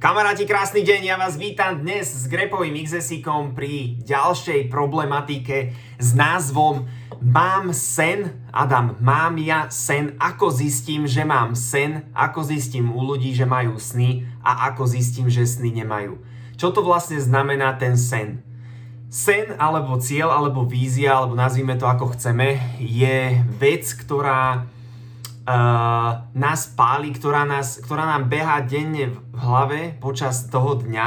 Kamaráti, krásny deň, ja vás vítam dnes s Grepovým XSIkom pri ďalšej problematike s názvom Mám sen, Adam, mám ja sen, ako zistím, že mám sen, ako zistím u ľudí, že majú sny a ako zistím, že sny nemajú. Čo to vlastne znamená ten sen? Sen alebo cieľ alebo vízia, alebo nazvime to ako chceme, je vec, ktorá nás páli, ktorá, nás, ktorá nám beha denne v hlave počas toho dňa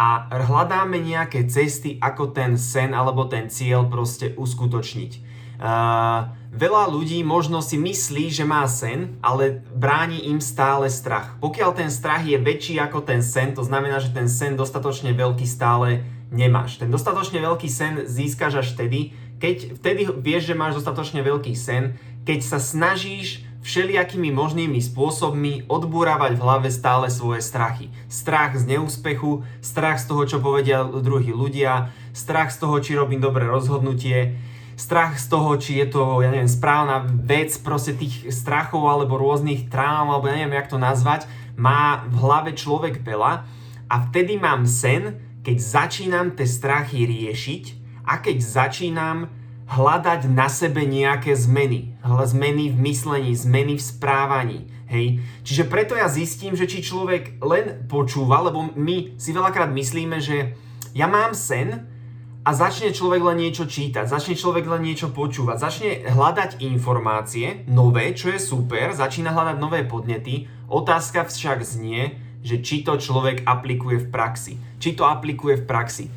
a hľadáme nejaké cesty, ako ten sen alebo ten cieľ proste uskutočniť. Uh, veľa ľudí možno si myslí, že má sen, ale bráni im stále strach. Pokiaľ ten strach je väčší ako ten sen, to znamená, že ten sen dostatočne veľký stále nemáš. Ten dostatočne veľký sen získaš až vtedy, keď vtedy vieš, že máš dostatočne veľký sen, keď sa snažíš všelijakými možnými spôsobmi odbúravať v hlave stále svoje strachy. Strach z neúspechu, strach z toho, čo povedia druhí ľudia, strach z toho, či robím dobré rozhodnutie, strach z toho, či je to, ja neviem, správna vec, proste tých strachov alebo rôznych traum, alebo ja neviem, jak to nazvať, má v hlave človek veľa a vtedy mám sen, keď začínam tie strachy riešiť a keď začínam hľadať na sebe nejaké zmeny. Zmeny v myslení, zmeny v správaní. Hej. Čiže preto ja zistím, že či človek len počúva, lebo my si veľakrát myslíme, že ja mám sen a začne človek len niečo čítať, začne človek len niečo počúvať, začne hľadať informácie nové, čo je super, začína hľadať nové podnety. Otázka však znie, že či to človek aplikuje v praxi. Či to aplikuje v praxi.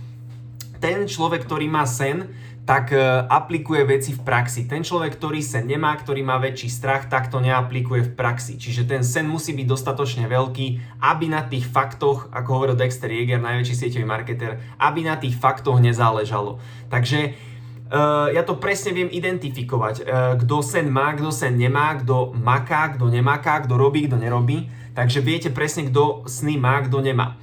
Ten človek, ktorý má sen, tak e, aplikuje veci v praxi. Ten človek, ktorý sen nemá, ktorý má väčší strach, tak to neaplikuje v praxi. Čiže ten sen musí byť dostatočne veľký, aby na tých faktoch, ako hovoril Dexter Jäger, najväčší sieťový marketer, aby na tých faktoch nezáležalo. Takže Uh, ja to presne viem identifikovať. Uh, kto sen má, kto sen nemá, kto maká, kto nemaká, kto robí, kto nerobí. Takže viete presne, kto sny má, kto nemá.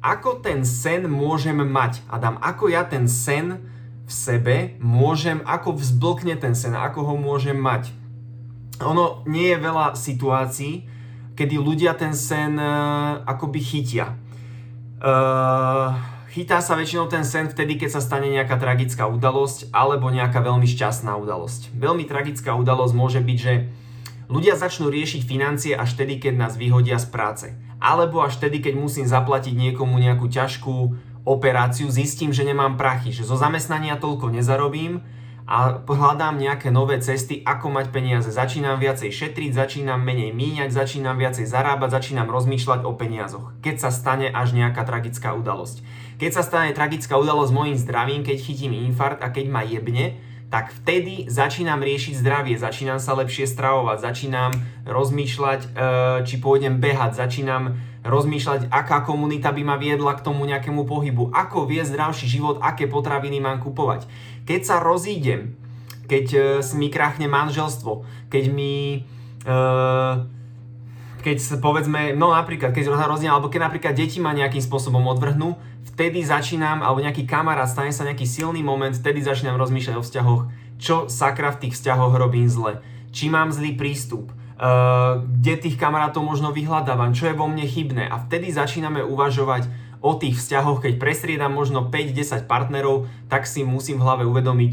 Ako ten sen môžem mať? Adam, ako ja ten sen v sebe môžem, ako vzblkne ten sen, ako ho môžem mať. Ono nie je veľa situácií, kedy ľudia ten sen uh, akoby chytia. Uh, chytá sa väčšinou ten sen vtedy, keď sa stane nejaká tragická udalosť alebo nejaká veľmi šťastná udalosť. Veľmi tragická udalosť môže byť, že ľudia začnú riešiť financie až vtedy, keď nás vyhodia z práce. Alebo až vtedy, keď musím zaplatiť niekomu nejakú ťažkú operáciu, zistím, že nemám prachy, že zo zamestnania toľko nezarobím a hľadám nejaké nové cesty, ako mať peniaze. Začínam viacej šetriť, začínam menej míňať, začínam viacej zarábať, začínam rozmýšľať o peniazoch. Keď sa stane až nejaká tragická udalosť. Keď sa stane tragická udalosť s mojim zdravím, keď chytím infarkt a keď ma jebne, tak vtedy začínam riešiť zdravie, začínam sa lepšie stravovať, začínam rozmýšľať, e, či pôjdem behať, začínam rozmýšľať, aká komunita by ma viedla k tomu nejakému pohybu, ako vie zdravší život, aké potraviny mám kupovať. Keď sa rozídem, keď e, mi krachne manželstvo, keď mi... E, keď povedzme, no napríklad, keď sa rozdiel, alebo keď napríklad deti ma nejakým spôsobom odvrhnú, vtedy začínam, alebo nejaký kamarát, stane sa nejaký silný moment, vtedy začínam rozmýšľať o vzťahoch, čo sakra v tých vzťahoch robím zle, či mám zlý prístup, kde tých kamarátov možno vyhľadávam, čo je vo mne chybné a vtedy začíname uvažovať o tých vzťahoch, keď prestriedam možno 5-10 partnerov, tak si musím v hlave uvedomiť,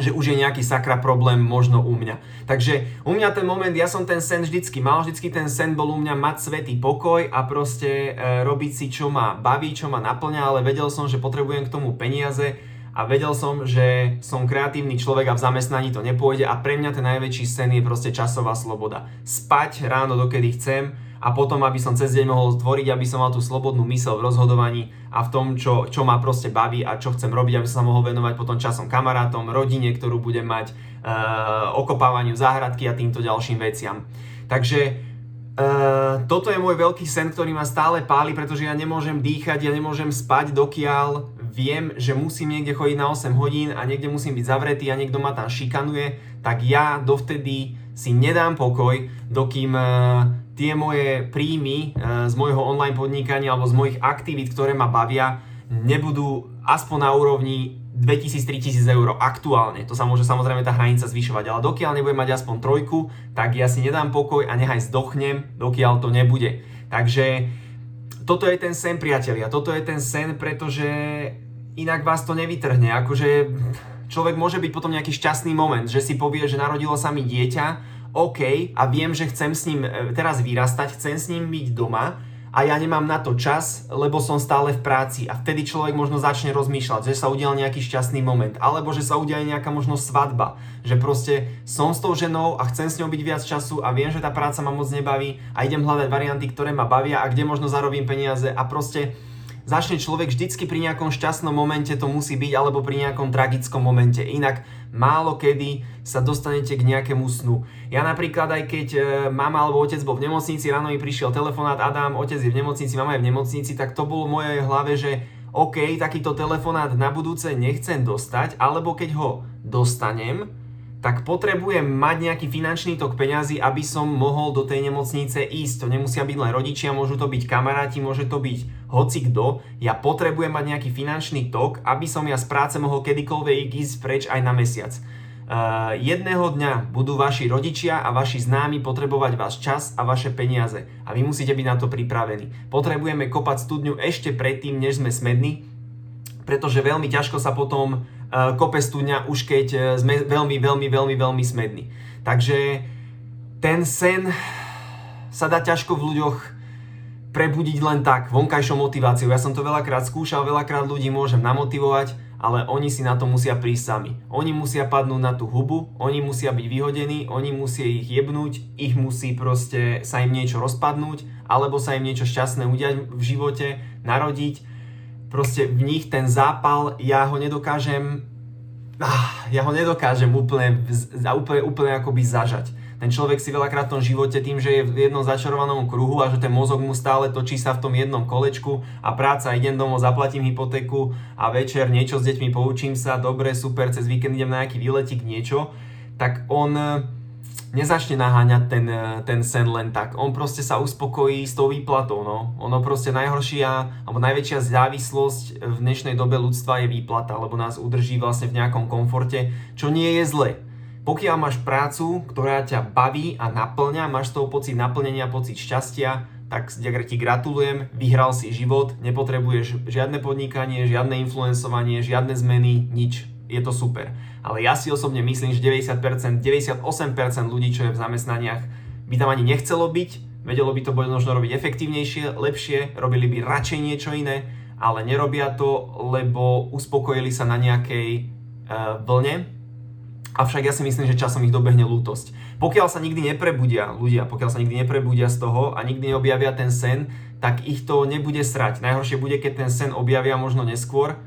že už je nejaký sakra problém možno u mňa. Takže u mňa ten moment, ja som ten sen vždycky mal, vždycky ten sen bol u mňa mať svetý pokoj a proste e, robiť si, čo ma baví, čo ma naplňa, ale vedel som, že potrebujem k tomu peniaze a vedel som, že som kreatívny človek a v zamestnaní to nepôjde a pre mňa ten najväčší sen je proste časová sloboda. Spať ráno dokedy chcem, a potom, aby som cez deň mohol tvoriť, aby som mal tú slobodnú mysel v rozhodovaní a v tom, čo, čo ma proste baví a čo chcem robiť, aby som sa mohol venovať potom časom kamarátom, rodine, ktorú budem mať, uh, okopávaniu záhradky a týmto ďalším veciam. Takže Uh, toto je môj veľký sen, ktorý ma stále páli, pretože ja nemôžem dýchať, ja nemôžem spať, dokiaľ viem, že musím niekde chodiť na 8 hodín a niekde musím byť zavretý a niekto ma tam šikanuje, tak ja dovtedy si nedám pokoj, dokým uh, tie moje príjmy e, z môjho online podnikania alebo z mojich aktivít, ktoré ma bavia, nebudú aspoň na úrovni 2000-3000 eur aktuálne. To sa môže samozrejme tá hranica zvyšovať, ale dokiaľ nebudem mať aspoň trojku, tak ja si nedám pokoj a nechaj zdochnem, dokiaľ to nebude. Takže toto je ten sen, priatelia. Toto je ten sen, pretože inak vás to nevytrhne. Akože človek môže byť potom nejaký šťastný moment, že si povie, že narodilo sa mi dieťa, OK, a viem, že chcem s ním e, teraz vyrastať, chcem s ním byť doma, a ja nemám na to čas, lebo som stále v práci. A vtedy človek možno začne rozmýšľať, že sa udial nejaký šťastný moment, alebo že sa udial nejaká možno svadba, že proste som s tou ženou a chcem s ňou byť viac času a viem, že tá práca ma moc nebaví a idem hľadať varianty, ktoré ma bavia a kde možno zarobím peniaze. A proste začne človek vždycky pri nejakom šťastnom momente to musí byť, alebo pri nejakom tragickom momente. Inak málo kedy sa dostanete k nejakému snu. Ja napríklad aj keď e, mama alebo otec bol v nemocnici, ráno mi prišiel telefonát, Adam, otec je v nemocnici, mama je v nemocnici, tak to bolo v mojej hlave, že OK, takýto telefonát na budúce nechcem dostať, alebo keď ho dostanem, tak potrebujem mať nejaký finančný tok peňazí, aby som mohol do tej nemocnice ísť. To nemusia byť len rodičia, môžu to byť kamaráti, môže to byť hoci kto. Ja potrebujem mať nejaký finančný tok, aby som ja z práce mohol kedykoľvek ísť preč aj na mesiac. Uh, jedného dňa budú vaši rodičia a vaši známi potrebovať váš čas a vaše peniaze a vy musíte byť na to pripravení. Potrebujeme kopať studňu ešte predtým, než sme smední, pretože veľmi ťažko sa potom Eh, kope studňa už keď eh, sme veľmi, veľmi, veľmi, veľmi smední. Takže ten sen sa dá ťažko v ľuďoch prebudiť len tak, vonkajšou motiváciou. Ja som to veľakrát skúšal, veľakrát ľudí môžem namotivovať, ale oni si na to musia prísť sami. Oni musia padnúť na tú hubu, oni musia byť vyhodení, oni musia ich jebnúť, ich musí proste sa im niečo rozpadnúť, alebo sa im niečo šťastné udiať v živote, narodiť proste v nich ten zápal, ja ho nedokážem, ah, ja ho nedokážem úplne, úplne, úplne akoby zažať. Ten človek si veľakrát v tom živote tým, že je v jednom začarovanom kruhu a že ten mozog mu stále točí sa v tom jednom kolečku a práca, idem domov, zaplatím hypotéku a večer niečo s deťmi poučím sa, dobre, super, cez víkend idem na nejaký výletik, niečo, tak on nezačne naháňať ten, e, ten sen len tak. On proste sa uspokojí s tou výplatou, no. Ono proste najhoršia, alebo najväčšia závislosť v dnešnej dobe ľudstva je výplata, lebo nás udrží vlastne v nejakom komforte, čo nie je zle. Pokiaľ máš prácu, ktorá ťa baví a naplňa, máš z toho pocit naplnenia, pocit šťastia, tak ti gratulujem, vyhral si život, nepotrebuješ žiadne podnikanie, žiadne influencovanie, žiadne zmeny, nič. Je to super ale ja si osobne myslím, že 90%, 98% ľudí, čo je v zamestnaniach, by tam ani nechcelo byť, vedelo by to možno robiť efektívnejšie, lepšie, robili by radšej niečo iné, ale nerobia to, lebo uspokojili sa na nejakej uh, vlne, Avšak ja si myslím, že časom ich dobehne lútosť. Pokiaľ sa nikdy neprebudia ľudia, pokiaľ sa nikdy neprebudia z toho a nikdy neobjavia ten sen, tak ich to nebude srať. Najhoršie bude, keď ten sen objavia možno neskôr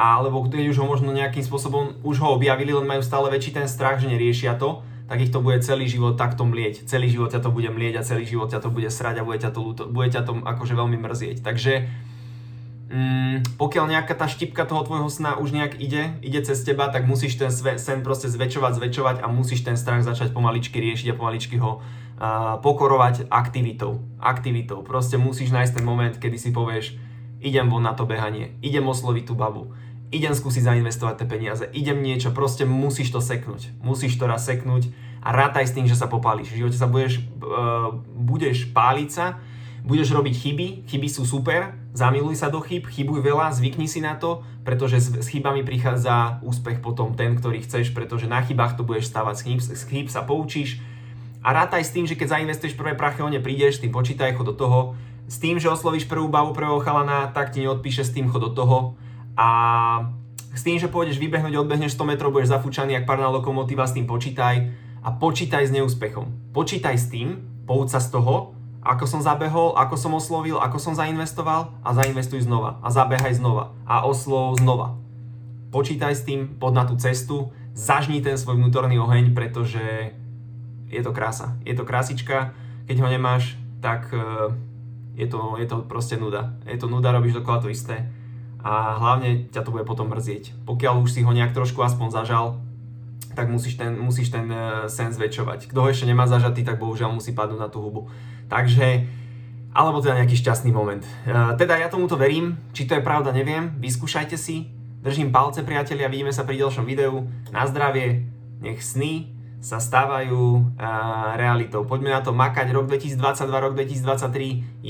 alebo keď už ho možno nejakým spôsobom už ho objavili, len majú stále väčší ten strach, že neriešia to, tak ich to bude celý život takto mlieť. Celý život ťa to bude mlieť a celý život ťa to bude srať a bude ťa to, bude ťa to akože veľmi mrzieť. Takže mm, pokiaľ nejaká tá štipka toho tvojho sna už nejak ide, ide cez teba, tak musíš ten sen proste zväčšovať, zväčšovať a musíš ten strach začať pomaličky riešiť a pomaličky ho uh, pokorovať aktivitou. Aktivitou. Proste musíš nájsť ten moment, kedy si povieš, idem von na to behanie, idem osloviť tú babu, idem skúsiť zainvestovať tie peniaze, idem niečo, proste musíš to seknúť. Musíš to raz seknúť a rátaj s tým, že sa popálíš. V živote sa budeš, uh, budeš páliť sa, budeš robiť chyby, chyby sú super, zamiluj sa do chyb, chybuj veľa, zvykni si na to, pretože s, s chybami prichádza úspech potom ten, ktorý chceš, pretože na chybách to budeš stávať, z chyb, z chyb sa poučíš a rátaj s tým, že keď zainvestuješ prvé prachy, o prídeš, tým počítaj, chod do toho, s tým, že oslovíš prvú bavu, prvého chalana, tak ti neodpíše s tým, chod do toho. A s tým, že pôjdeš vybehnúť, odbehneš 100 metrov, budeš zafúčaný jak parná lokomotíva, s tým počítaj a počítaj s neúspechom. Počítaj s tým, pouč sa z toho, ako som zabehol, ako som oslovil, ako som zainvestoval a zainvestuj znova a zabehaj znova a oslov znova. Počítaj s tým, pod na tú cestu, zažni ten svoj vnútorný oheň, pretože je to krása. Je to krásička, keď ho nemáš, tak uh, je to, je to proste nuda. Je to nuda, robíš dokola to isté a hlavne ťa to bude potom mrzieť. Pokiaľ už si ho nejak trošku aspoň zažal, tak musíš ten, musíš ten uh, sen zväčšovať. Kto ho ešte nemá zažatý, tak bohužiaľ musí padnúť na tú hubu. Takže, alebo teda nejaký šťastný moment. Uh, teda ja tomuto verím, či to je pravda, neviem. Vyskúšajte si. Držím palce, priatelia, vidíme sa pri ďalšom videu. Na zdravie, nech sny sa stávajú uh, realitou. Poďme na to makať. Rok 2022, rok 2023 je